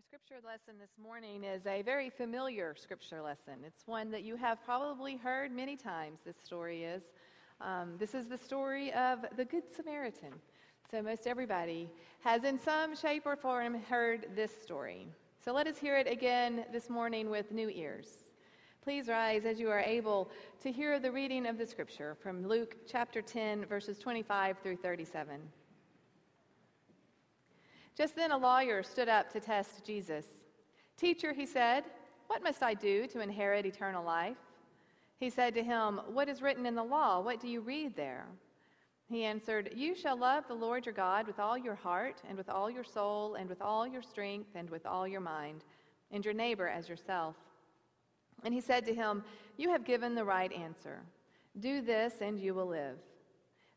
Our scripture lesson this morning is a very familiar scripture lesson. It's one that you have probably heard many times, this story is. Um, this is the story of the Good Samaritan. So, most everybody has, in some shape or form, heard this story. So, let us hear it again this morning with new ears. Please rise as you are able to hear the reading of the scripture from Luke chapter 10, verses 25 through 37. Just then a lawyer stood up to test Jesus. Teacher, he said, what must I do to inherit eternal life? He said to him, What is written in the law? What do you read there? He answered, You shall love the Lord your God with all your heart, and with all your soul, and with all your strength, and with all your mind, and your neighbor as yourself. And he said to him, You have given the right answer. Do this, and you will live.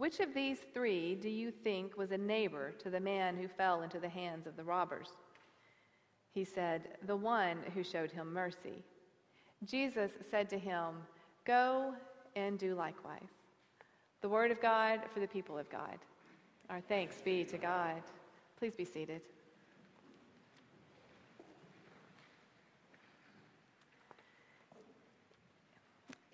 Which of these three do you think was a neighbor to the man who fell into the hands of the robbers? He said, The one who showed him mercy. Jesus said to him, Go and do likewise. The word of God for the people of God. Our thanks be to God. Please be seated.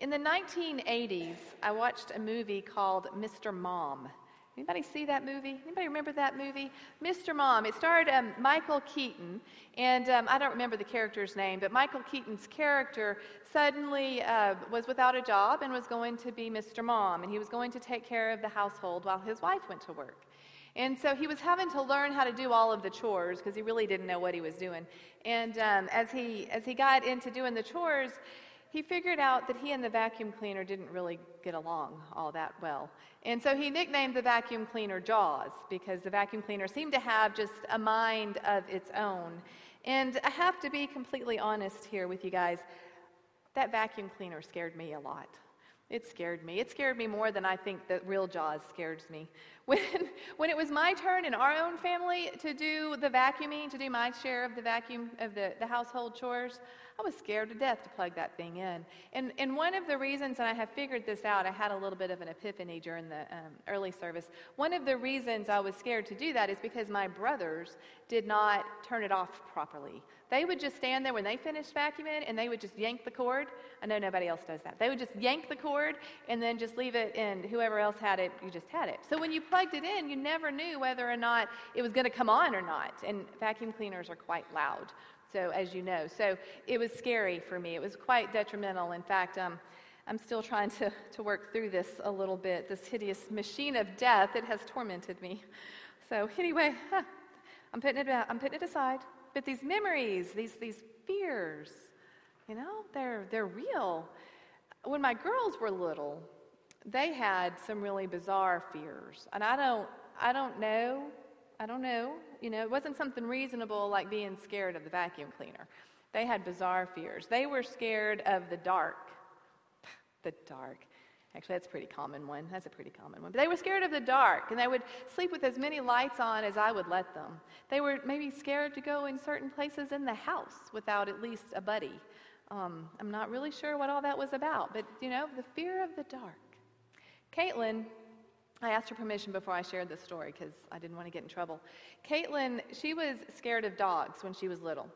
In the 1980s, I watched a movie called Mr. Mom. Anybody see that movie? Anybody remember that movie? Mr. Mom. It starred um, Michael Keaton, and um, I don't remember the character's name, but Michael Keaton's character suddenly uh, was without a job and was going to be Mr. Mom, and he was going to take care of the household while his wife went to work. And so he was having to learn how to do all of the chores because he really didn't know what he was doing. And um, as he as he got into doing the chores, he figured out that he and the vacuum cleaner didn't really get along all that well. And so he nicknamed the vacuum cleaner Jaws because the vacuum cleaner seemed to have just a mind of its own. And I have to be completely honest here with you guys. That vacuum cleaner scared me a lot. It scared me. It scared me more than I think that real Jaws scares me. When, when it was my turn in our own family to do the vacuuming, to do my share of the vacuum of the, the household chores, I was scared to death to plug that thing in. And, and one of the reasons, and I have figured this out, I had a little bit of an epiphany during the um, early service. One of the reasons I was scared to do that is because my brothers did not turn it off properly. They would just stand there when they finished vacuuming and they would just yank the cord. I know nobody else does that. They would just yank the cord and then just leave it, and whoever else had it, you just had it. So when you plugged it in, you never knew whether or not it was going to come on or not. And vacuum cleaners are quite loud so as you know. So it was scary for me. It was quite detrimental. In fact, um, I'm still trying to, to work through this a little bit. This hideous machine of death, it has tormented me. So anyway, huh, I'm, putting it, I'm putting it aside. But these memories, these, these fears, you know, they're, they're real. When my girls were little, they had some really bizarre fears. And I don't, I don't know I don't know. You know, it wasn't something reasonable like being scared of the vacuum cleaner. They had bizarre fears. They were scared of the dark. the dark. Actually, that's a pretty common one. That's a pretty common one. But they were scared of the dark, and they would sleep with as many lights on as I would let them. They were maybe scared to go in certain places in the house without at least a buddy. Um, I'm not really sure what all that was about, but you know, the fear of the dark. Caitlin I asked her permission before I shared this story because I didn't want to get in trouble. Caitlin, she was scared of dogs when she was little.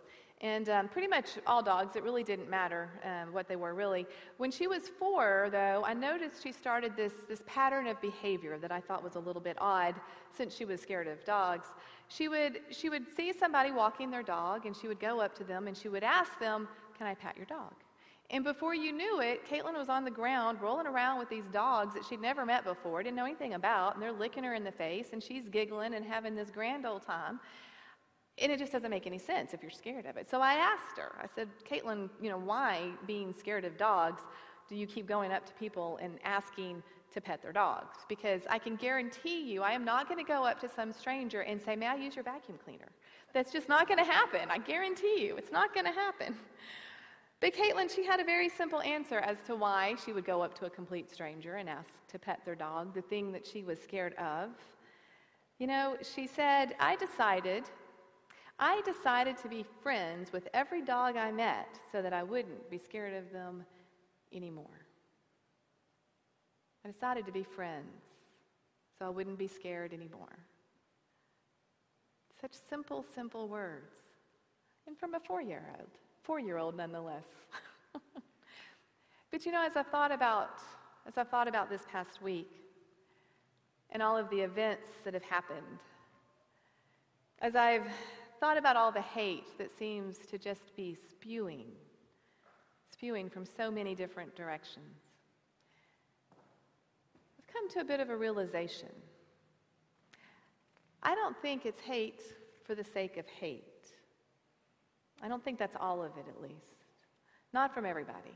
And um, pretty much all dogs, it really didn't matter um, what they were really. When she was four, though, I noticed she started this, this pattern of behavior that I thought was a little bit odd since she was scared of dogs. She would, she would see somebody walking their dog, and she would go up to them and she would ask them, Can I pat your dog? And before you knew it, Caitlin was on the ground rolling around with these dogs that she'd never met before, didn't know anything about, and they're licking her in the face, and she's giggling and having this grand old time. And it just doesn't make any sense if you're scared of it. So I asked her, I said, Caitlin, you know, why, being scared of dogs, do you keep going up to people and asking to pet their dogs? Because I can guarantee you, I am not going to go up to some stranger and say, May I use your vacuum cleaner? That's just not going to happen. I guarantee you, it's not going to happen. But Caitlin, she had a very simple answer as to why she would go up to a complete stranger and ask to pet their dog, the thing that she was scared of. You know, she said, I decided I decided to be friends with every dog I met so that I wouldn't be scared of them anymore. I decided to be friends so I wouldn't be scared anymore. Such simple, simple words. And from a four year old, four year old nonetheless. but you know, as I thought about as I thought about this past week and all of the events that have happened, as I've thought about all the hate that seems to just be spewing, spewing from so many different directions. I've come to a bit of a realization. I don't think it's hate for the sake of hate. I don't think that's all of it, at least. Not from everybody.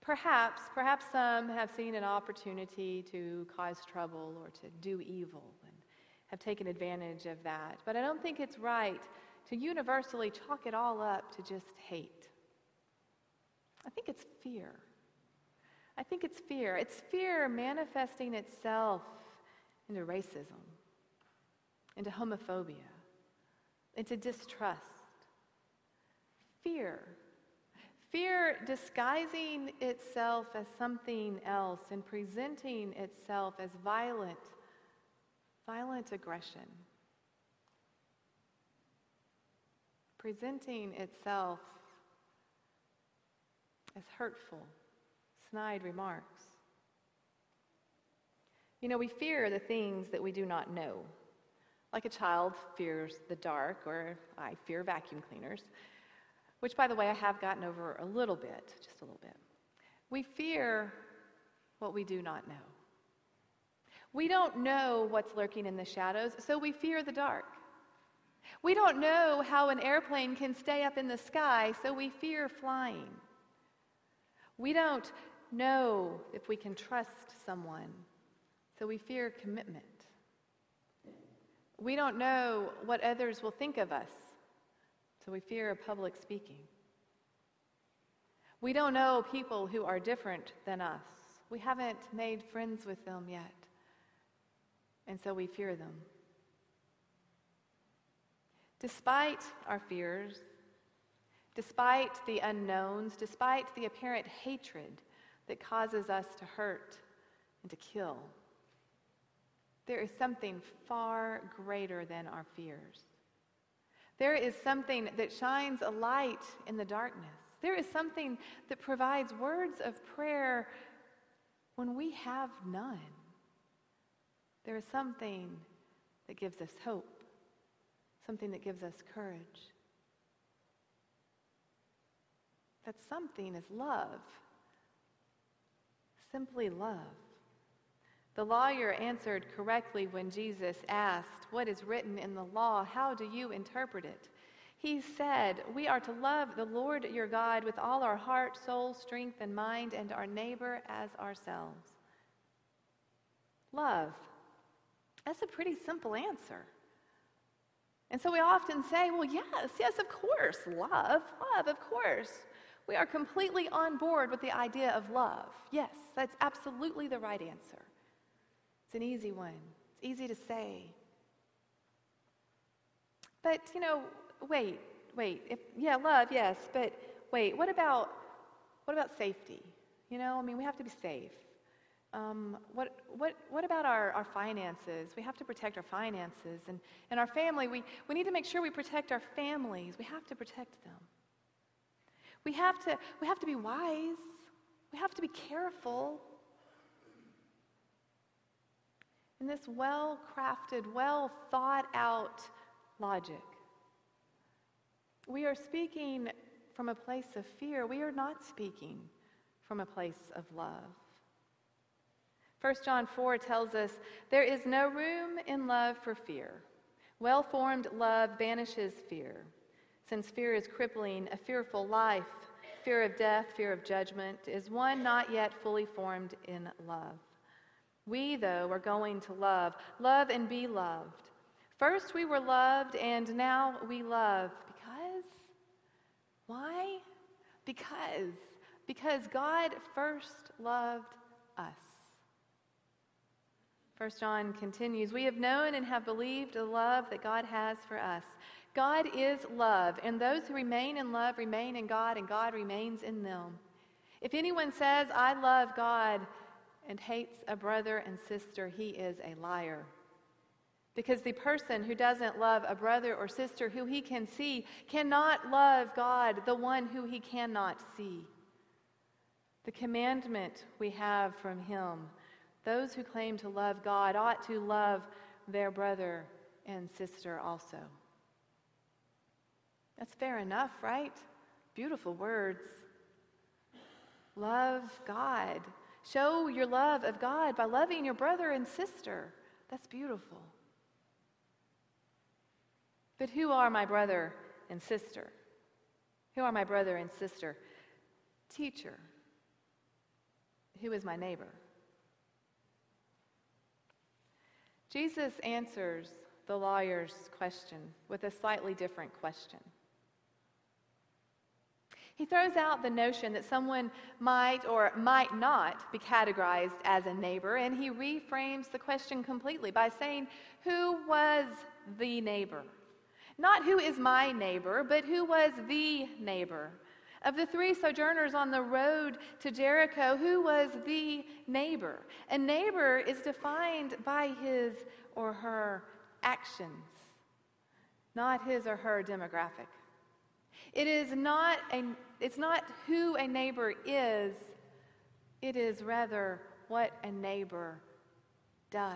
Perhaps, perhaps some have seen an opportunity to cause trouble or to do evil and have taken advantage of that. But I don't think it's right to universally chalk it all up to just hate. I think it's fear. I think it's fear. It's fear manifesting itself into racism, into homophobia, into distrust. Fear. Fear disguising itself as something else and presenting itself as violent violent aggression, presenting itself as hurtful, snide remarks. You know, we fear the things that we do not know. Like a child fears the dark, or I fear vacuum cleaners, which, by the way, I have gotten over a little bit, just a little bit. We fear what we do not know. We don't know what's lurking in the shadows, so we fear the dark. We don't know how an airplane can stay up in the sky, so we fear flying. We don't know if we can trust someone, so we fear commitment. We don't know what others will think of us, so we fear public speaking. We don't know people who are different than us. We haven't made friends with them yet and so we fear them. Despite our fears, despite the unknowns, despite the apparent hatred that causes us to hurt and to kill, there is something far greater than our fears. There is something that shines a light in the darkness. There is something that provides words of prayer when we have none. There is something that gives us hope, something that gives us courage. That something is love, simply love. The lawyer answered correctly when Jesus asked, What is written in the law? How do you interpret it? He said, We are to love the Lord your God with all our heart, soul, strength, and mind, and our neighbor as ourselves. Love. That's a pretty simple answer. And so we often say, well, yes, yes, of course, love, love, of course. We are completely on board with the idea of love. Yes, that's absolutely the right answer. It's an easy one, it's easy to say. But, you know, wait, wait. If, yeah, love, yes, but wait, what about, what about safety? You know, I mean, we have to be safe. Um, what, what, what about our, our finances? We have to protect our finances. And, and our family, we, we need to make sure we protect our families. We have to protect them. We have to, we have to be wise. We have to be careful. In this well crafted, well thought out logic, we are speaking from a place of fear. We are not speaking from a place of love. 1 John 4 tells us there is no room in love for fear. Well formed love banishes fear, since fear is crippling, a fearful life, fear of death, fear of judgment, is one not yet fully formed in love. We, though, are going to love, love and be loved. First we were loved, and now we love. Because? Why? Because. Because God first loved us. First John continues, We have known and have believed the love that God has for us. God is love, and those who remain in love remain in God, and God remains in them. If anyone says, I love God, and hates a brother and sister, he is a liar. Because the person who doesn't love a brother or sister who he can see cannot love God, the one who he cannot see. The commandment we have from him those who claim to love God ought to love their brother and sister also. That's fair enough, right? Beautiful words. Love God. Show your love of God by loving your brother and sister. That's beautiful. But who are my brother and sister? Who are my brother and sister? Teacher. Who is my neighbor? Jesus answers the lawyer's question with a slightly different question. He throws out the notion that someone might or might not be categorized as a neighbor, and he reframes the question completely by saying, Who was the neighbor? Not who is my neighbor, but who was the neighbor? Of the three sojourners on the road to Jericho, who was the neighbor? A neighbor is defined by his or her actions, not his or her demographic. It is not a, it's not who a neighbor is, it is rather what a neighbor does.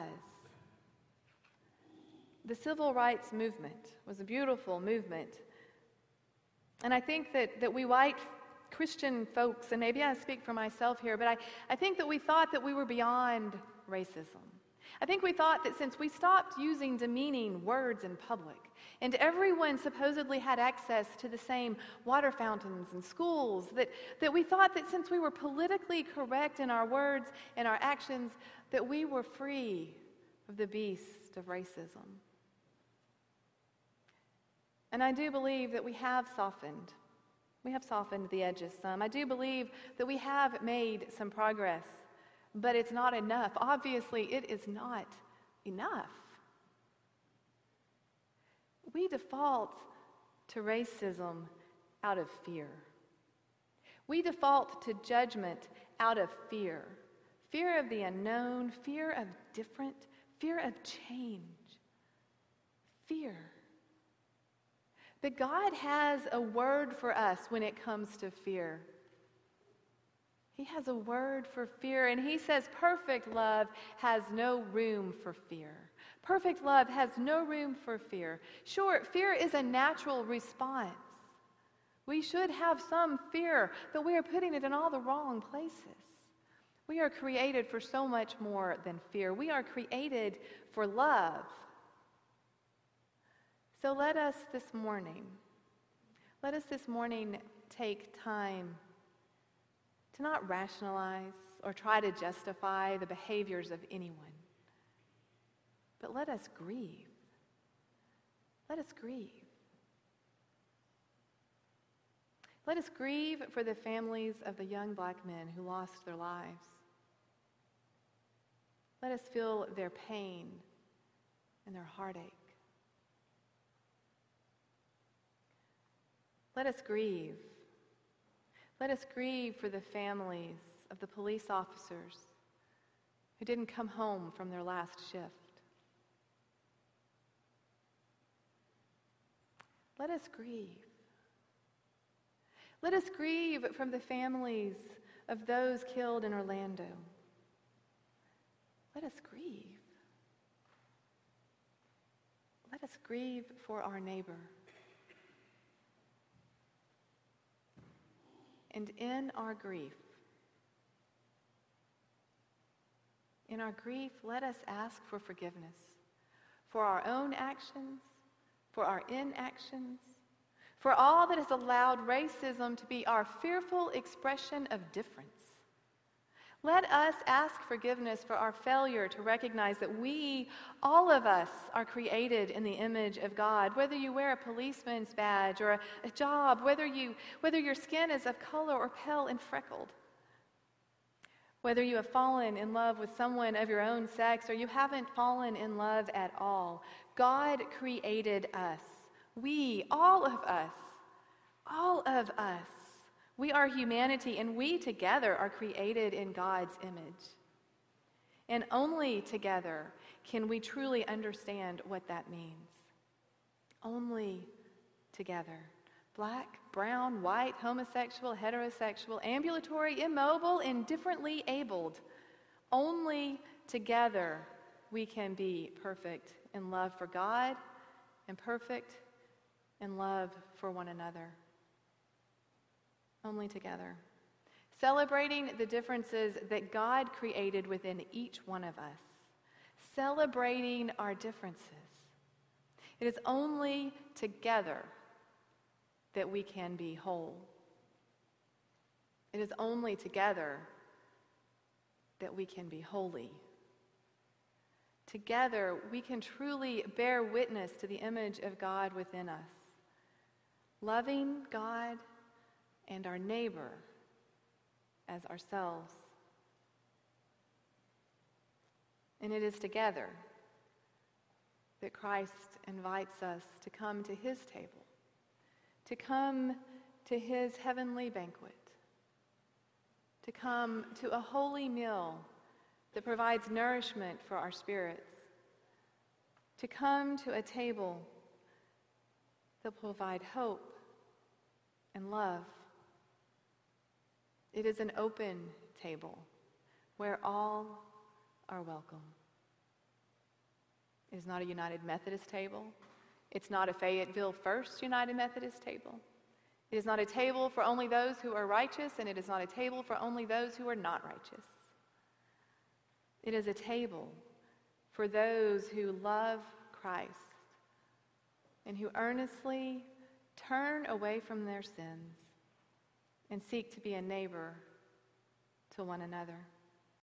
The civil rights movement was a beautiful movement and I think that, that we white Christian folks, and maybe I speak for myself here, but I, I think that we thought that we were beyond racism. I think we thought that since we stopped using demeaning words in public, and everyone supposedly had access to the same water fountains and schools, that, that we thought that since we were politically correct in our words and our actions, that we were free of the beast of racism. And I do believe that we have softened. We have softened the edges some. I do believe that we have made some progress, but it's not enough. Obviously, it is not enough. We default to racism out of fear. We default to judgment out of fear fear of the unknown, fear of different, fear of change, fear. But God has a word for us when it comes to fear. He has a word for fear, and He says perfect love has no room for fear. Perfect love has no room for fear. Sure, fear is a natural response. We should have some fear, but we are putting it in all the wrong places. We are created for so much more than fear. We are created for love. So let us this morning, let us this morning take time to not rationalize or try to justify the behaviors of anyone, but let us grieve. Let us grieve. Let us grieve for the families of the young black men who lost their lives. Let us feel their pain and their heartache. Let us grieve. Let us grieve for the families of the police officers who didn't come home from their last shift. Let us grieve. Let us grieve from the families of those killed in Orlando. Let us grieve. Let us grieve for our neighbor. And in our grief, in our grief, let us ask for forgiveness for our own actions, for our inactions, for all that has allowed racism to be our fearful expression of difference. Let us ask forgiveness for our failure to recognize that we, all of us, are created in the image of God. Whether you wear a policeman's badge or a, a, job, whether, you, whether your skin is of color or pale and freckled, whether you have fallen in love with someone of your own sex or you haven't fallen in love at all, God created us. We, all of us, all of us we are humanity, and we together are created in God's image. And only together can we truly understand what that means. Only together. Black, brown, white, homosexual, heterosexual, ambulatory, immobile, indifferently abled. Only together we can be perfect in love for God and perfect in love for one another only together. Celebrating the differences that God created within each one of us. Celebrating our differences. It is only together that we can be whole. It is only together that we can be holy. Together, we can truly bear witness to the image of God within us. Loving God and our neighbor as ourselves. And it is together that Christ invites us to come to his table, to come to his heavenly banquet, to come to a holy meal that provides nourishment for our spirits, to come to a table that will provide hope and love. It is an open table where all are welcome. It is not a United Methodist table. It's not a Fayetteville First United Methodist table. It is not a table for only those who are righteous, and it is not a table for only those who are not righteous. It is a table for those who love Christ and who earnestly turn away from their sins and seek to be a neighbor to one another.